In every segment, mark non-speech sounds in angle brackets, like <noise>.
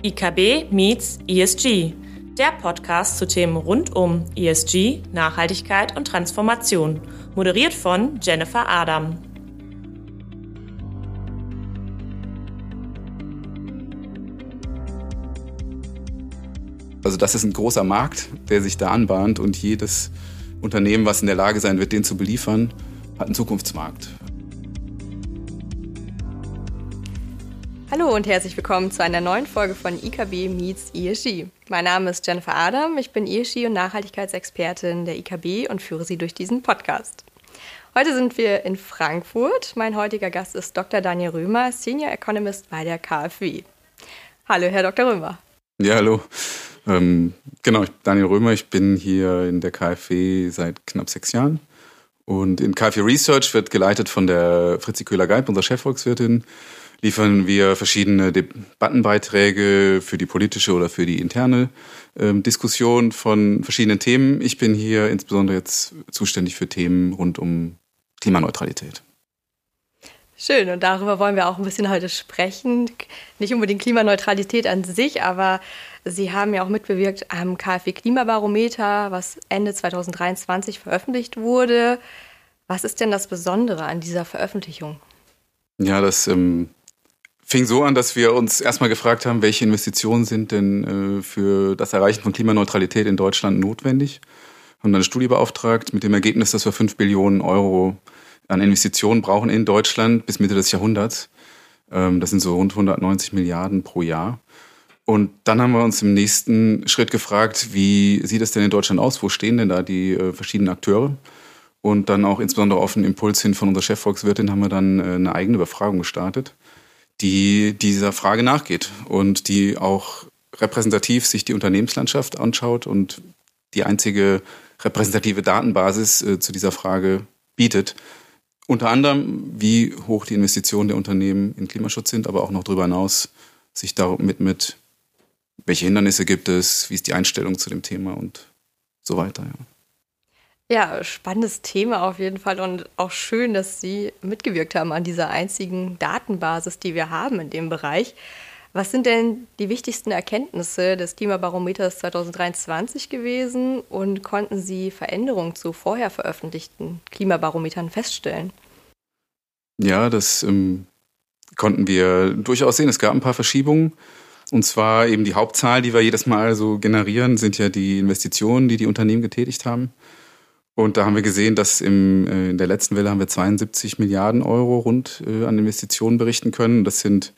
IKB meets ESG, der Podcast zu Themen rund um ESG, Nachhaltigkeit und Transformation, moderiert von Jennifer Adam. Also das ist ein großer Markt, der sich da anbahnt und jedes Unternehmen, was in der Lage sein wird, den zu beliefern, hat einen Zukunftsmarkt. Hallo und herzlich willkommen zu einer neuen Folge von IKB Meets ESG. Mein Name ist Jennifer Adam, ich bin ESG und Nachhaltigkeitsexpertin der IKB und führe Sie durch diesen Podcast. Heute sind wir in Frankfurt. Mein heutiger Gast ist Dr. Daniel Römer, Senior Economist bei der KfW. Hallo, Herr Dr. Römer. Ja, hallo. Ähm, genau, ich bin Daniel Römer, ich bin hier in der KfW seit knapp sechs Jahren. Und in KfW Research wird geleitet von der Fritzi Köhler-Geib, unserer Chefvolkswirtin liefern wir verschiedene Debattenbeiträge für die politische oder für die interne ähm, Diskussion von verschiedenen Themen. Ich bin hier insbesondere jetzt zuständig für Themen rund um Klimaneutralität. Schön, und darüber wollen wir auch ein bisschen heute sprechen. Nicht unbedingt Klimaneutralität an sich, aber Sie haben ja auch mitbewirkt am KfW Klimabarometer, was Ende 2023 veröffentlicht wurde. Was ist denn das Besondere an dieser Veröffentlichung? Ja, das ähm, fing so an, dass wir uns erstmal gefragt haben, welche Investitionen sind denn äh, für das Erreichen von Klimaneutralität in Deutschland notwendig. Haben dann eine Studie beauftragt mit dem Ergebnis, dass wir 5 Billionen Euro an Investitionen brauchen in Deutschland bis Mitte des Jahrhunderts. Ähm, das sind so rund 190 Milliarden pro Jahr. Und dann haben wir uns im nächsten Schritt gefragt, wie sieht es denn in Deutschland aus? Wo stehen denn da die äh, verschiedenen Akteure? Und dann auch insbesondere auf den Impuls hin von unserer Chefvolkswirtin haben wir dann äh, eine eigene Befragung gestartet die dieser Frage nachgeht und die auch repräsentativ sich die Unternehmenslandschaft anschaut und die einzige repräsentative Datenbasis äh, zu dieser Frage bietet. Unter anderem, wie hoch die Investitionen der Unternehmen in Klimaschutz sind, aber auch noch darüber hinaus sich damit mit, welche Hindernisse gibt es, wie ist die Einstellung zu dem Thema und so weiter. Ja. Ja, spannendes Thema auf jeden Fall und auch schön, dass Sie mitgewirkt haben an dieser einzigen Datenbasis, die wir haben in dem Bereich. Was sind denn die wichtigsten Erkenntnisse des Klimabarometers 2023 gewesen und konnten Sie Veränderungen zu vorher veröffentlichten Klimabarometern feststellen? Ja, das ähm, konnten wir durchaus sehen. Es gab ein paar Verschiebungen. Und zwar eben die Hauptzahl, die wir jedes Mal so generieren, sind ja die Investitionen, die die Unternehmen getätigt haben. Und da haben wir gesehen, dass im, äh, in der letzten Welle haben wir 72 Milliarden Euro rund äh, an Investitionen berichten können. Das sind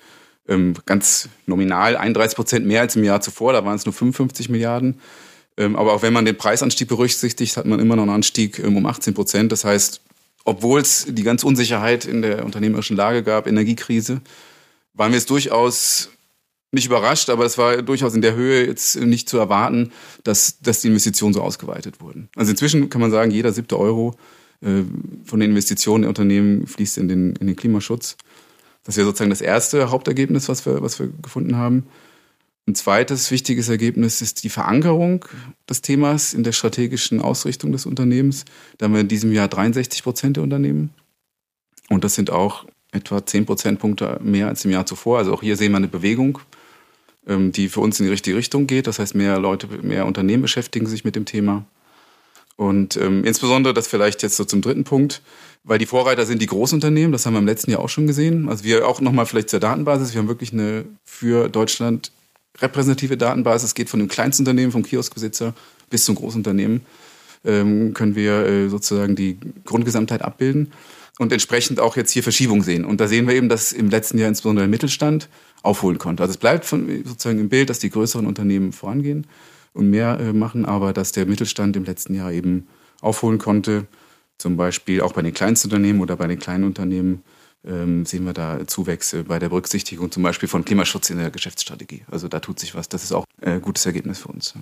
ähm, ganz nominal 31 Prozent mehr als im Jahr zuvor. Da waren es nur 55 Milliarden. Ähm, aber auch wenn man den Preisanstieg berücksichtigt, hat man immer noch einen Anstieg ähm, um 18 Prozent. Das heißt, obwohl es die ganz Unsicherheit in der unternehmerischen Lage gab, Energiekrise, waren wir es durchaus nicht überrascht, aber es war durchaus in der Höhe jetzt nicht zu erwarten, dass, dass die Investitionen so ausgeweitet wurden. Also inzwischen kann man sagen, jeder siebte Euro äh, von den Investitionen der Unternehmen fließt in den, in den Klimaschutz. Das wäre sozusagen das erste Hauptergebnis, was wir, was wir gefunden haben. Ein zweites wichtiges Ergebnis ist die Verankerung des Themas in der strategischen Ausrichtung des Unternehmens. Da haben wir in diesem Jahr 63 Prozent der Unternehmen. Und das sind auch etwa 10 Prozentpunkte mehr als im Jahr zuvor. Also auch hier sehen wir eine Bewegung die für uns in die richtige Richtung geht. Das heißt, mehr Leute, mehr Unternehmen beschäftigen sich mit dem Thema. Und ähm, insbesondere das vielleicht jetzt so zum dritten Punkt, weil die Vorreiter sind die Großunternehmen, das haben wir im letzten Jahr auch schon gesehen. Also wir auch nochmal vielleicht zur Datenbasis, wir haben wirklich eine für Deutschland repräsentative Datenbasis, es geht von dem Kleinstunternehmen, vom Kioskbesitzer bis zum Großunternehmen, ähm, können wir äh, sozusagen die Grundgesamtheit abbilden und entsprechend auch jetzt hier Verschiebung sehen. Und da sehen wir eben, dass im letzten Jahr insbesondere der Mittelstand aufholen konnte. Also es bleibt von, sozusagen im Bild, dass die größeren Unternehmen vorangehen und mehr äh, machen, aber dass der Mittelstand im letzten Jahr eben aufholen konnte. Zum Beispiel auch bei den Kleinstunternehmen oder bei den kleinen Unternehmen ähm, sehen wir da Zuwächse bei der Berücksichtigung zum Beispiel von Klimaschutz in der Geschäftsstrategie. Also da tut sich was. Das ist auch ein gutes Ergebnis für uns.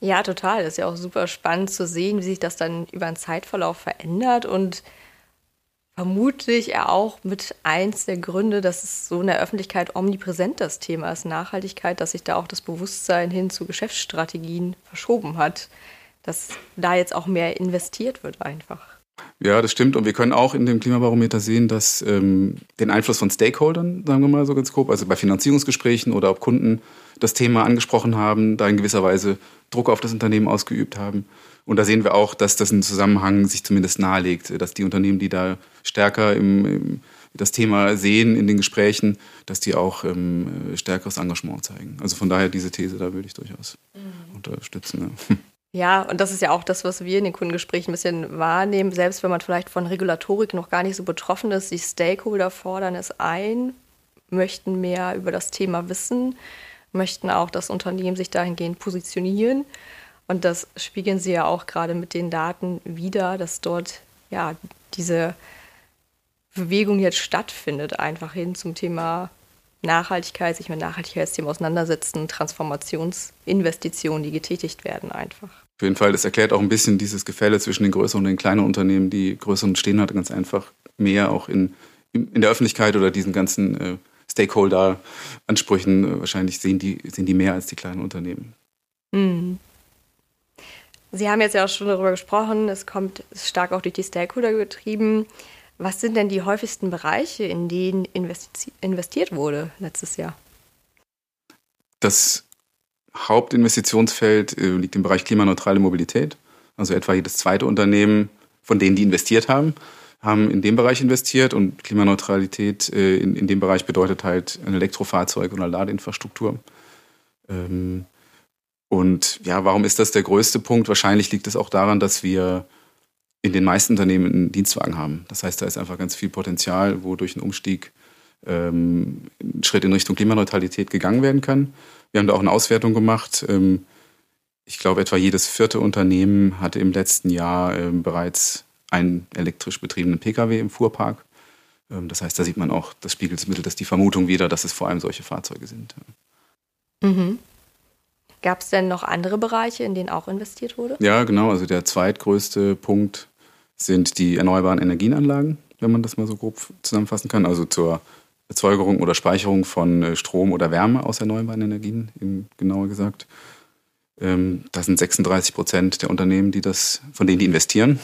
Ja, total. Das ist ja auch super spannend zu sehen, wie sich das dann über einen Zeitverlauf verändert und vermutlich auch mit eins der Gründe, dass es so in der Öffentlichkeit omnipräsent das Thema ist, Nachhaltigkeit, dass sich da auch das Bewusstsein hin zu Geschäftsstrategien verschoben hat, dass da jetzt auch mehr investiert wird einfach. Ja, das stimmt. Und wir können auch in dem Klimabarometer sehen, dass ähm, den Einfluss von Stakeholdern, sagen wir mal so ganz grob, also bei Finanzierungsgesprächen oder ob Kunden das Thema angesprochen haben, da in gewisser Weise Druck auf das Unternehmen ausgeübt haben. Und da sehen wir auch, dass das ein Zusammenhang sich zumindest nahelegt, dass die Unternehmen, die da stärker im, im das Thema sehen in den Gesprächen, dass die auch ähm, stärkeres Engagement zeigen. Also von daher diese These, da würde ich durchaus mhm. unterstützen. Ja. Ja, und das ist ja auch das, was wir in den Kundengesprächen ein bisschen wahrnehmen. Selbst wenn man vielleicht von Regulatorik noch gar nicht so betroffen ist, die Stakeholder fordern es ein, möchten mehr über das Thema wissen, möchten auch das Unternehmen sich dahingehend positionieren. Und das spiegeln sie ja auch gerade mit den Daten wieder, dass dort ja diese Bewegung jetzt stattfindet, einfach hin zum Thema Nachhaltigkeit, sich mit Nachhaltigkeitsthemen auseinandersetzen, Transformationsinvestitionen, die getätigt werden einfach. Auf jeden Fall, das erklärt auch ein bisschen dieses Gefälle zwischen den größeren und den kleinen Unternehmen. Die größeren stehen halt ganz einfach mehr auch in, in der Öffentlichkeit oder diesen ganzen äh, Stakeholder-Ansprüchen. Wahrscheinlich sehen die, sehen die mehr als die kleinen Unternehmen. Mhm. Sie haben jetzt ja auch schon darüber gesprochen, es kommt stark auch durch die Stakeholder getrieben. Was sind denn die häufigsten Bereiche, in denen investiert wurde letztes Jahr? Das Hauptinvestitionsfeld äh, liegt im Bereich klimaneutrale Mobilität. Also etwa jedes zweite Unternehmen, von denen die investiert haben, haben in dem Bereich investiert und Klimaneutralität äh, in, in dem Bereich bedeutet halt ein Elektrofahrzeug oder Ladeinfrastruktur. Ähm, und ja, warum ist das der größte Punkt? Wahrscheinlich liegt es auch daran, dass wir in den meisten Unternehmen einen Dienstwagen haben. Das heißt, da ist einfach ganz viel Potenzial, wo durch einen Umstieg ähm, ein Schritt in Richtung Klimaneutralität gegangen werden kann. Wir haben da auch eine Auswertung gemacht. Ähm, ich glaube, etwa jedes vierte Unternehmen hatte im letzten Jahr ähm, bereits einen elektrisch betriebenen Pkw im Fuhrpark. Ähm, das heißt, da sieht man auch, das spiegelt das die Vermutung wieder, dass es vor allem solche Fahrzeuge sind. Mhm. Gab es denn noch andere Bereiche, in denen auch investiert wurde? Ja, genau. Also der zweitgrößte Punkt sind die erneuerbaren Energienanlagen, wenn man das mal so grob zusammenfassen kann. Also zur Erzeugung oder Speicherung von äh, Strom oder Wärme aus erneuerbaren Energien, genauer gesagt. Ähm, das sind 36 Prozent der Unternehmen, die das, von denen die investieren,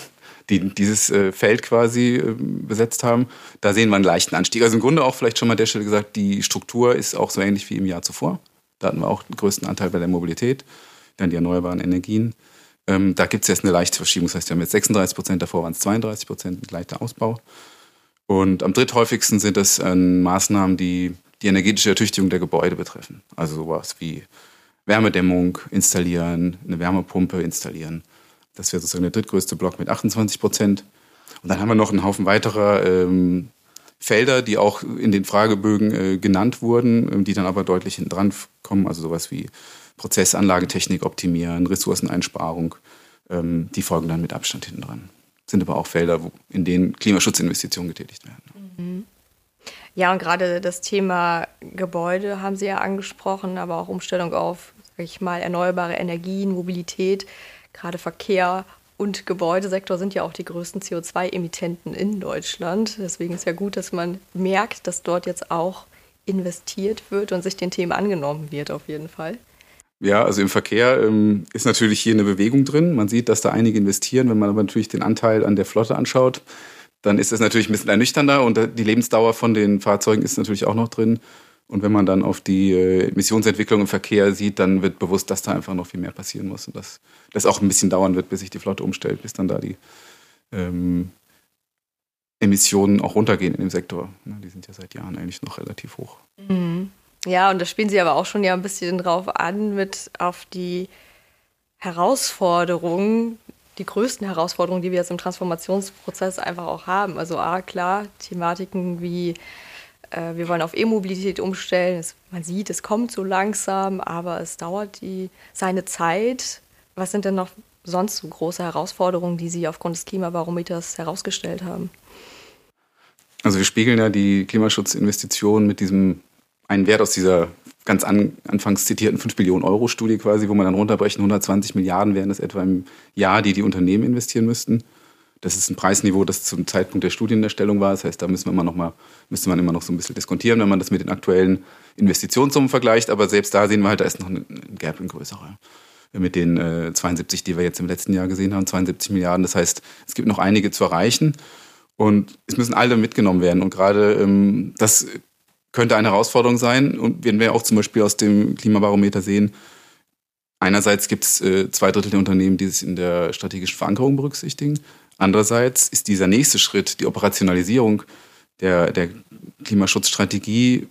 die dieses äh, Feld quasi äh, besetzt haben. Da sehen wir einen leichten Anstieg. Also im Grunde auch vielleicht schon mal der Stelle gesagt, die Struktur ist auch so ähnlich wie im Jahr zuvor. Da hatten wir auch den größten Anteil bei der Mobilität, dann die erneuerbaren Energien. Ähm, da gibt es jetzt eine leichte Verschiebung. Das heißt, wir haben jetzt 36 Prozent, davor waren es 32 Prozent, ein leichter Ausbau. Und am dritthäufigsten sind das äh, Maßnahmen, die die energetische Ertüchtigung der Gebäude betreffen. Also sowas wie Wärmedämmung installieren, eine Wärmepumpe installieren. Das wäre sozusagen der drittgrößte Block mit 28 Prozent. Und dann haben wir noch einen Haufen weiterer ähm, Felder, die auch in den Fragebögen äh, genannt wurden, ähm, die dann aber deutlich hinten dran kommen. Also sowas wie Prozessanlagetechnik optimieren, Ressourceneinsparung, ähm, die folgen dann mit Abstand hinten dran. Sind aber auch Felder, wo, in denen Klimaschutzinvestitionen getätigt werden. Mhm. Ja, und gerade das Thema Gebäude haben Sie ja angesprochen, aber auch Umstellung auf, sag ich mal, erneuerbare Energien, Mobilität, gerade Verkehr und Gebäudesektor sind ja auch die größten CO2-Emittenten in Deutschland. Deswegen ist ja gut, dass man merkt, dass dort jetzt auch investiert wird und sich den Themen angenommen wird, auf jeden Fall. Ja, also im Verkehr ähm, ist natürlich hier eine Bewegung drin. Man sieht, dass da einige investieren. Wenn man aber natürlich den Anteil an der Flotte anschaut, dann ist das natürlich ein bisschen ernüchternder und die Lebensdauer von den Fahrzeugen ist natürlich auch noch drin. Und wenn man dann auf die äh, Emissionsentwicklung im Verkehr sieht, dann wird bewusst, dass da einfach noch viel mehr passieren muss und dass das auch ein bisschen dauern wird, bis sich die Flotte umstellt, bis dann da die ähm, Emissionen auch runtergehen in dem Sektor. Die sind ja seit Jahren eigentlich noch relativ hoch. Mhm. Ja, und da spielen Sie aber auch schon ja ein bisschen drauf an mit auf die Herausforderungen, die größten Herausforderungen, die wir jetzt im Transformationsprozess einfach auch haben. Also A, klar, Thematiken wie äh, wir wollen auf E-Mobilität umstellen. Es, man sieht, es kommt so langsam, aber es dauert die, seine Zeit. Was sind denn noch sonst so große Herausforderungen, die Sie aufgrund des Klimabarometers herausgestellt haben? Also wir spiegeln ja die Klimaschutzinvestitionen mit diesem einen Wert aus dieser ganz an, anfangs zitierten 5 Billionen Euro Studie quasi, wo man dann runterbrechen, 120 Milliarden wären es etwa im Jahr, die die Unternehmen investieren müssten. Das ist ein Preisniveau, das zum Zeitpunkt der Studienerstellung war. Das heißt, da müssen wir immer noch mal, müsste man immer noch so ein bisschen diskontieren, wenn man das mit den aktuellen Investitionssummen vergleicht. Aber selbst da sehen wir halt, da ist noch ein Gap, ein größerer. mit den äh, 72, die wir jetzt im letzten Jahr gesehen haben, 72 Milliarden. Das heißt, es gibt noch einige zu erreichen und es müssen alle mitgenommen werden. Und gerade ähm, das könnte eine Herausforderung sein. Und wenn wir auch zum Beispiel aus dem Klimabarometer sehen, einerseits gibt es äh, zwei Drittel der Unternehmen, die es in der strategischen Verankerung berücksichtigen. Andererseits ist dieser nächste Schritt, die Operationalisierung der, der Klimaschutzstrategie,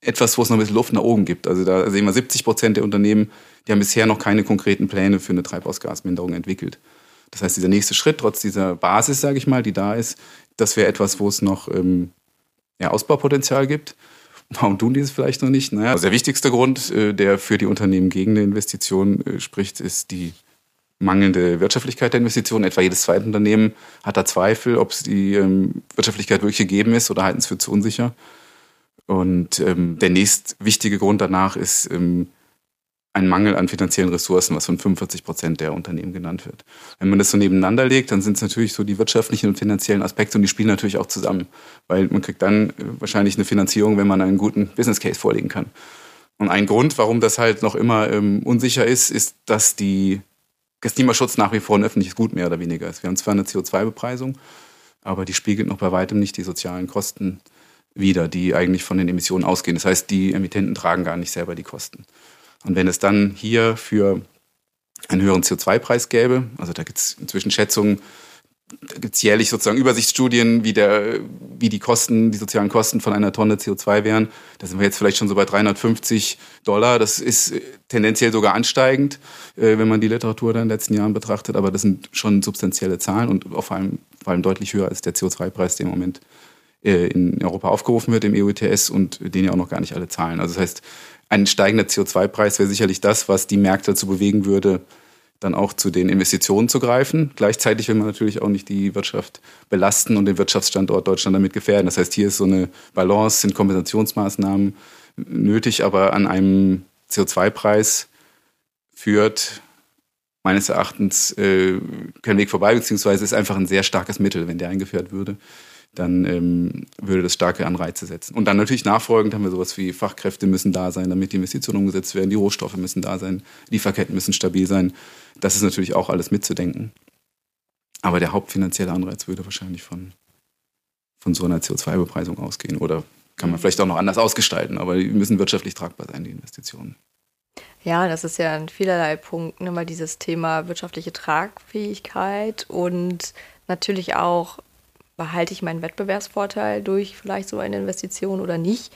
etwas, wo es noch ein bisschen Luft nach oben gibt. Also da sehen wir 70 Prozent der Unternehmen, die haben bisher noch keine konkreten Pläne für eine Treibhausgasminderung entwickelt. Das heißt, dieser nächste Schritt, trotz dieser Basis, sage ich mal, die da ist, das wäre etwas, wo es noch ähm, ja, Ausbaupotenzial gibt. Warum tun die es vielleicht noch nicht? Naja, also der wichtigste Grund, äh, der für die Unternehmen gegen eine Investition äh, spricht, ist die mangelnde Wirtschaftlichkeit der Investitionen. Etwa jedes zweite Unternehmen hat da Zweifel, ob es die ähm, Wirtschaftlichkeit wirklich gegeben ist oder halten es für zu unsicher. Und ähm, der nächst wichtige Grund danach ist ähm, ein Mangel an finanziellen Ressourcen, was von 45 Prozent der Unternehmen genannt wird. Wenn man das so nebeneinander legt, dann sind es natürlich so die wirtschaftlichen und finanziellen Aspekte und die spielen natürlich auch zusammen, weil man kriegt dann äh, wahrscheinlich eine Finanzierung, wenn man einen guten Business Case vorlegen kann. Und ein Grund, warum das halt noch immer ähm, unsicher ist, ist, dass die Klimaschutz nach wie vor ein öffentliches Gut mehr oder weniger ist. Wir haben zwar eine CO2-Bepreisung, aber die spiegelt noch bei weitem nicht die sozialen Kosten wider, die eigentlich von den Emissionen ausgehen. Das heißt, die Emittenten tragen gar nicht selber die Kosten. Und wenn es dann hier für einen höheren CO2-Preis gäbe, also da gibt es inzwischen Schätzungen, gibt es jährlich sozusagen Übersichtsstudien, wie, der, wie die Kosten, die sozialen Kosten von einer Tonne CO2 wären. Da sind wir jetzt vielleicht schon so bei 350 Dollar. Das ist tendenziell sogar ansteigend, äh, wenn man die Literatur da in den letzten Jahren betrachtet. Aber das sind schon substanzielle Zahlen und vor allem, vor allem deutlich höher als der CO2-Preis, der im Moment äh, in Europa aufgerufen wird im EU-ETS und den ja auch noch gar nicht alle zahlen. Also das heißt, ein steigender CO2-Preis wäre sicherlich das, was die Märkte dazu bewegen würde, dann auch zu den Investitionen zu greifen. Gleichzeitig will man natürlich auch nicht die Wirtschaft belasten und den Wirtschaftsstandort Deutschland damit gefährden. Das heißt, hier ist so eine Balance, sind Kompensationsmaßnahmen nötig, aber an einem CO2-Preis führt meines Erachtens äh, kein Weg vorbei, beziehungsweise ist einfach ein sehr starkes Mittel, wenn der eingeführt würde dann ähm, würde das starke Anreize setzen. Und dann natürlich nachfolgend haben wir sowas wie Fachkräfte müssen da sein, damit die Investitionen umgesetzt werden, die Rohstoffe müssen da sein, Lieferketten müssen stabil sein. Das ist natürlich auch alles mitzudenken. Aber der hauptfinanzielle Anreiz würde wahrscheinlich von, von so einer CO2-Bepreisung ausgehen. Oder kann man vielleicht auch noch anders ausgestalten, aber die müssen wirtschaftlich tragbar sein, die Investitionen. Ja, das ist ja in vielerlei Punkten immer dieses Thema wirtschaftliche Tragfähigkeit und natürlich auch behalte ich meinen Wettbewerbsvorteil durch vielleicht so eine Investition oder nicht.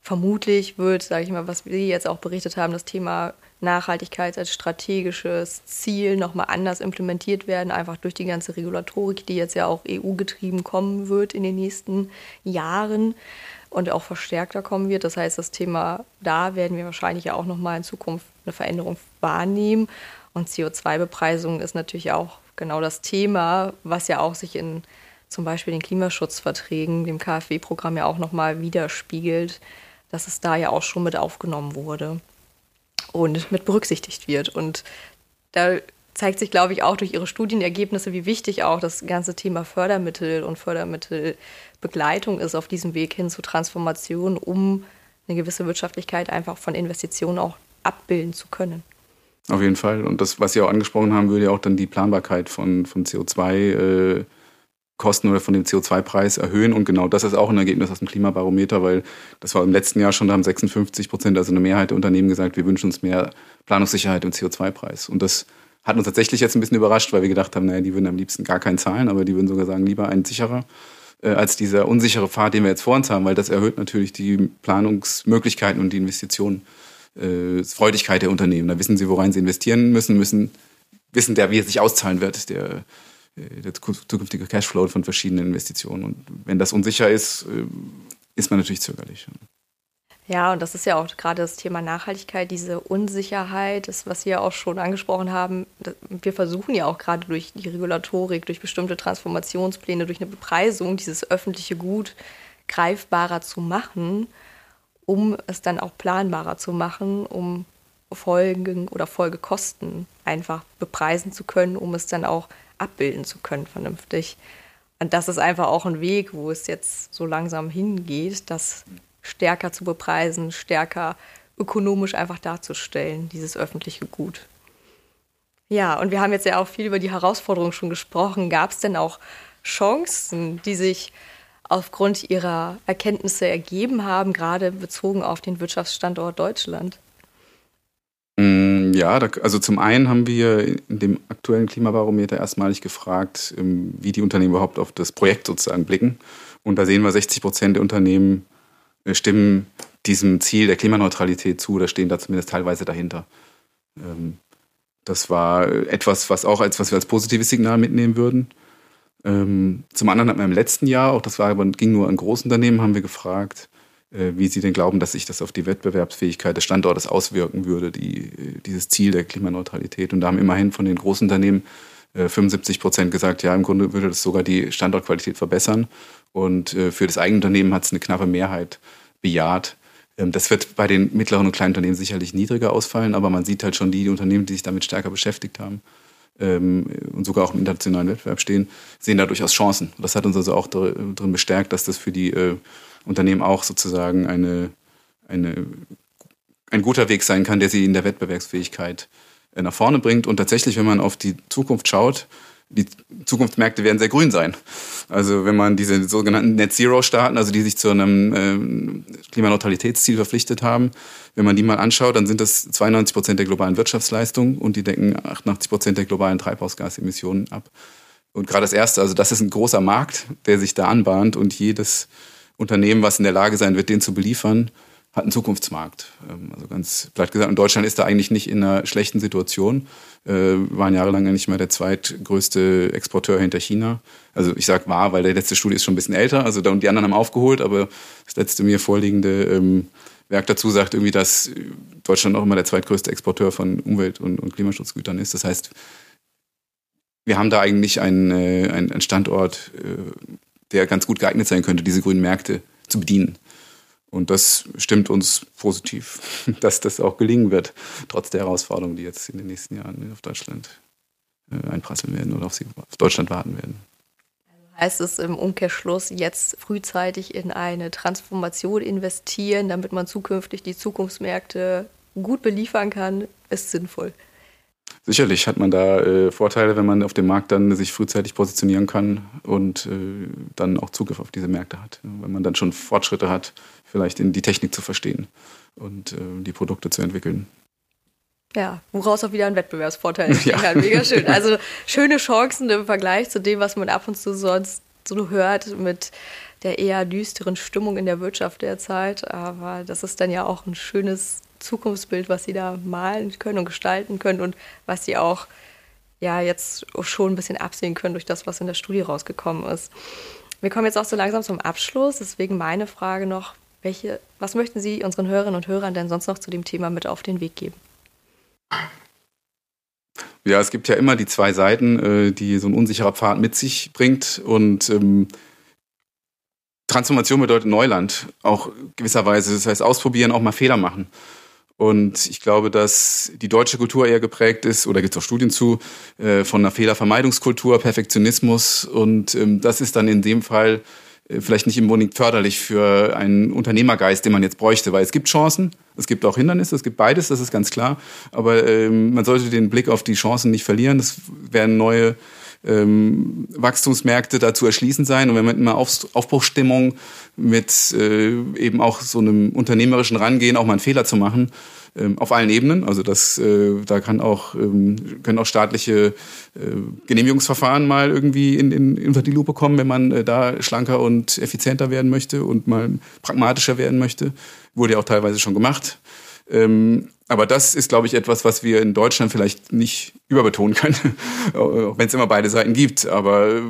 Vermutlich wird, sage ich mal, was wir jetzt auch berichtet haben, das Thema Nachhaltigkeit als strategisches Ziel nochmal anders implementiert werden, einfach durch die ganze Regulatorik, die jetzt ja auch EU-getrieben kommen wird in den nächsten Jahren und auch verstärkter kommen wird. Das heißt, das Thema, da werden wir wahrscheinlich ja auch nochmal in Zukunft eine Veränderung wahrnehmen. Und CO2-Bepreisung ist natürlich auch genau das Thema, was ja auch sich in zum Beispiel den Klimaschutzverträgen, dem KfW-Programm ja auch nochmal widerspiegelt, dass es da ja auch schon mit aufgenommen wurde und mit berücksichtigt wird. Und da zeigt sich, glaube ich, auch durch ihre Studienergebnisse, wie wichtig auch das ganze Thema Fördermittel und Fördermittelbegleitung ist auf diesem Weg hin zur Transformation, um eine gewisse Wirtschaftlichkeit einfach von Investitionen auch abbilden zu können. Auf jeden Fall. Und das, was Sie auch angesprochen haben, würde ja auch dann die Planbarkeit von, von CO2 äh, Kosten oder von dem CO2-Preis erhöhen. Und genau das ist auch ein Ergebnis aus dem Klimabarometer, weil das war im letzten Jahr schon, da haben 56 Prozent, also eine Mehrheit der Unternehmen gesagt, wir wünschen uns mehr Planungssicherheit im CO2-Preis. Und das hat uns tatsächlich jetzt ein bisschen überrascht, weil wir gedacht haben, naja, die würden am liebsten gar keinen zahlen, aber die würden sogar sagen, lieber ein sicherer äh, als dieser unsichere Pfad, den wir jetzt vor uns haben, weil das erhöht natürlich die Planungsmöglichkeiten und die Investitionen, äh, Freudigkeit der Unternehmen. Da wissen sie, worein sie investieren müssen, müssen wissen, der, wie es sich auszahlen wird, der der zukünftige Cashflow von verschiedenen Investitionen. Und wenn das unsicher ist, äh, ist man natürlich zögerlich. Ja, und das ist ja auch gerade das Thema Nachhaltigkeit, diese Unsicherheit, das, was wir auch schon angesprochen haben. Wir versuchen ja auch gerade durch die Regulatorik, durch bestimmte Transformationspläne, durch eine Bepreisung, dieses öffentliche Gut greifbarer zu machen, um es dann auch planbarer zu machen, um Folgen oder Folgekosten einfach bepreisen zu können, um es dann auch abbilden zu können vernünftig. Und das ist einfach auch ein Weg, wo es jetzt so langsam hingeht, das stärker zu bepreisen, stärker ökonomisch einfach darzustellen, dieses öffentliche Gut. Ja, und wir haben jetzt ja auch viel über die Herausforderungen schon gesprochen. Gab es denn auch Chancen, die sich aufgrund ihrer Erkenntnisse ergeben haben, gerade bezogen auf den Wirtschaftsstandort Deutschland? Ja, da, also zum einen haben wir in dem aktuellen Klimabarometer erstmalig gefragt, ähm, wie die Unternehmen überhaupt auf das Projekt sozusagen blicken. Und da sehen wir, 60 Prozent der Unternehmen äh, stimmen diesem Ziel der Klimaneutralität zu oder stehen da zumindest teilweise dahinter. Ähm, das war etwas, was auch als was wir als positives Signal mitnehmen würden. Ähm, zum anderen hat man im letzten Jahr, auch das war ging nur an Großunternehmen, haben wir gefragt, wie sie denn glauben, dass sich das auf die Wettbewerbsfähigkeit des Standortes auswirken würde, die, dieses Ziel der Klimaneutralität. Und da haben immerhin von den Großunternehmen äh, 75 Prozent gesagt, ja, im Grunde würde das sogar die Standortqualität verbessern. Und äh, für das eigene Unternehmen hat es eine knappe Mehrheit bejaht. Ähm, das wird bei den mittleren und kleinen Unternehmen sicherlich niedriger ausfallen, aber man sieht halt schon die Unternehmen, die sich damit stärker beschäftigt haben ähm, und sogar auch im internationalen Wettbewerb stehen, sehen da durchaus Chancen. Das hat uns also auch darin bestärkt, dass das für die äh, Unternehmen auch sozusagen eine, eine, ein guter Weg sein kann, der sie in der Wettbewerbsfähigkeit äh, nach vorne bringt. Und tatsächlich, wenn man auf die Zukunft schaut, die Zukunftsmärkte werden sehr grün sein. Also wenn man diese sogenannten Net Zero Staaten, also die sich zu einem äh, Klimaneutralitätsziel verpflichtet haben, wenn man die mal anschaut, dann sind das 92 Prozent der globalen Wirtschaftsleistung und die decken 88 Prozent der globalen Treibhausgasemissionen ab. Und gerade das Erste, also das ist ein großer Markt, der sich da anbahnt und jedes Unternehmen, was in der Lage sein wird, den zu beliefern, hat einen Zukunftsmarkt. Ähm, also ganz platt gesagt, und Deutschland ist da eigentlich nicht in einer schlechten Situation. Wir äh, waren jahrelang nicht mal der zweitgrößte Exporteur hinter China. Also ich sage war, weil der letzte Studie ist schon ein bisschen älter. Also da und die anderen haben aufgeholt, aber das letzte mir vorliegende ähm, Werk dazu sagt irgendwie, dass Deutschland auch immer der zweitgrößte Exporteur von Umwelt- und, und Klimaschutzgütern ist. Das heißt, wir haben da eigentlich einen, äh, einen Standort, äh, der ganz gut geeignet sein könnte, diese grünen Märkte zu bedienen. Und das stimmt uns positiv, <laughs> dass das auch gelingen wird, trotz der Herausforderungen, die jetzt in den nächsten Jahren auf Deutschland äh, einprasseln werden oder auf, sie, auf Deutschland warten werden. Heißt es im Umkehrschluss jetzt frühzeitig in eine Transformation investieren, damit man zukünftig die Zukunftsmärkte gut beliefern kann, ist sinnvoll? Sicherlich hat man da äh, Vorteile, wenn man auf dem Markt dann sich frühzeitig positionieren kann und äh, dann auch Zugriff auf diese Märkte hat. Wenn man dann schon Fortschritte hat, vielleicht in die Technik zu verstehen und äh, die Produkte zu entwickeln. Ja, woraus auch wieder ein Wettbewerbsvorteil <laughs> entstehen ja. kann. Mega schön. Also <laughs> schöne Chancen im Vergleich zu dem, was man ab und zu sonst so hört mit der eher düsteren Stimmung in der Wirtschaft derzeit. Aber das ist dann ja auch ein schönes Zukunftsbild, was sie da malen können und gestalten können und was sie auch ja jetzt schon ein bisschen absehen können durch das, was in der Studie rausgekommen ist. Wir kommen jetzt auch so langsam zum Abschluss, deswegen meine Frage noch, welche, was möchten Sie unseren Hörerinnen und Hörern denn sonst noch zu dem Thema mit auf den Weg geben? Ja, es gibt ja immer die zwei Seiten, äh, die so ein unsicherer Pfad mit sich bringt. Und ähm, Transformation bedeutet Neuland, auch gewisserweise. Das heißt, ausprobieren, auch mal Fehler machen. Und ich glaube, dass die deutsche Kultur eher geprägt ist, oder gibt es auch Studien zu, äh, von einer Fehlervermeidungskultur, Perfektionismus. Und ähm, das ist dann in dem Fall äh, vielleicht nicht unbedingt förderlich für einen Unternehmergeist, den man jetzt bräuchte, weil es gibt Chancen, es gibt auch Hindernisse, es gibt beides, das ist ganz klar. Aber ähm, man sollte den Blick auf die Chancen nicht verlieren. Es werden neue ähm, Wachstumsmärkte dazu erschließen sein. Und wenn man immer auf, Aufbruchstimmung mit äh, eben auch so einem unternehmerischen Rangehen, auch mal einen Fehler zu machen, ähm, auf allen Ebenen. Also das, äh, da kann auch, ähm, können auch staatliche äh, Genehmigungsverfahren mal irgendwie in, in, unter die Lupe kommen, wenn man äh, da schlanker und effizienter werden möchte und mal pragmatischer werden möchte. Wurde ja auch teilweise schon gemacht. Ähm, aber das ist, glaube ich, etwas, was wir in Deutschland vielleicht nicht überbetonen können, <laughs> wenn es immer beide Seiten gibt. Aber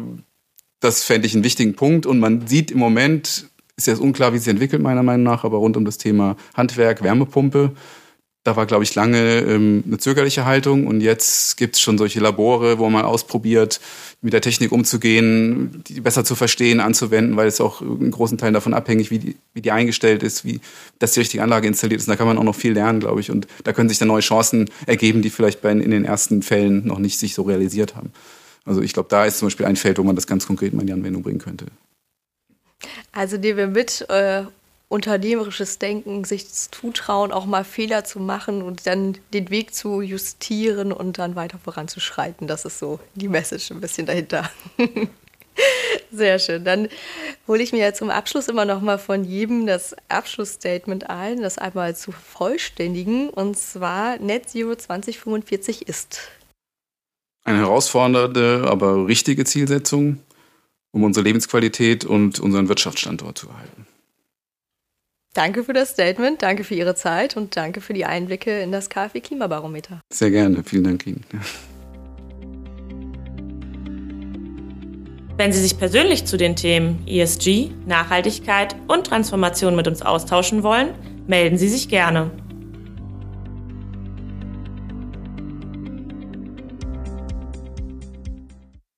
das fände ich einen wichtigen Punkt. Und man sieht im Moment, ist jetzt unklar, wie es sich entwickelt, meiner Meinung nach, aber rund um das Thema Handwerk, Wärmepumpe, da war, glaube ich, lange ähm, eine zögerliche Haltung und jetzt gibt es schon solche Labore, wo man ausprobiert, mit der Technik umzugehen, die besser zu verstehen, anzuwenden, weil es auch in großen Teilen davon abhängig, wie die, wie die eingestellt ist, wie dass die richtige Anlage installiert ist. Und da kann man auch noch viel lernen, glaube ich. Und da können sich dann neue Chancen ergeben, die vielleicht bei, in den ersten Fällen noch nicht sich so realisiert haben. Also ich glaube, da ist zum Beispiel ein Feld, wo man das ganz konkret mal in die Anwendung bringen könnte. Also nehmen wir mit, äh, unternehmerisches Denken, sich zutrauen, auch mal Fehler zu machen und dann den Weg zu justieren und dann weiter voranzuschreiten. Das ist so die Message ein bisschen dahinter. <laughs> Sehr schön. Dann hole ich mir ja zum Abschluss immer noch mal von jedem das Abschlussstatement ein, das einmal zu vollständigen. Und zwar Net Zero 2045 ist. Eine herausfordernde, aber richtige Zielsetzung, um unsere Lebensqualität und unseren Wirtschaftsstandort zu erhalten. Danke für das Statement, danke für Ihre Zeit und danke für die Einblicke in das KfW Klimabarometer. Sehr gerne, vielen Dank Ihnen. Wenn Sie sich persönlich zu den Themen ESG, Nachhaltigkeit und Transformation mit uns austauschen wollen, melden Sie sich gerne.